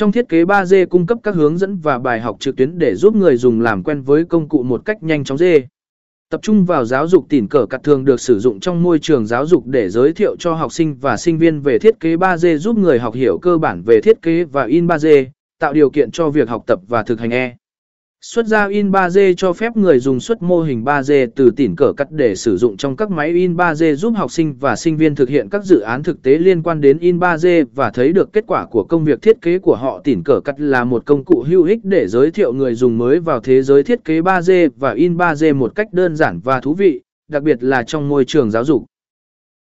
Trong thiết kế 3D cung cấp các hướng dẫn và bài học trực tuyến để giúp người dùng làm quen với công cụ một cách nhanh chóng dê. Tập trung vào giáo dục tỉn cờ cặt thường được sử dụng trong môi trường giáo dục để giới thiệu cho học sinh và sinh viên về thiết kế 3D giúp người học hiểu cơ bản về thiết kế và in 3D, tạo điều kiện cho việc học tập và thực hành e. Xuất ra in 3D cho phép người dùng xuất mô hình 3D từ tỉn cỡ cắt để sử dụng trong các máy in 3D giúp học sinh và sinh viên thực hiện các dự án thực tế liên quan đến in 3D và thấy được kết quả của công việc thiết kế của họ. Tỉn cỡ cắt là một công cụ hữu ích để giới thiệu người dùng mới vào thế giới thiết kế 3D và in 3D một cách đơn giản và thú vị, đặc biệt là trong môi trường giáo dục.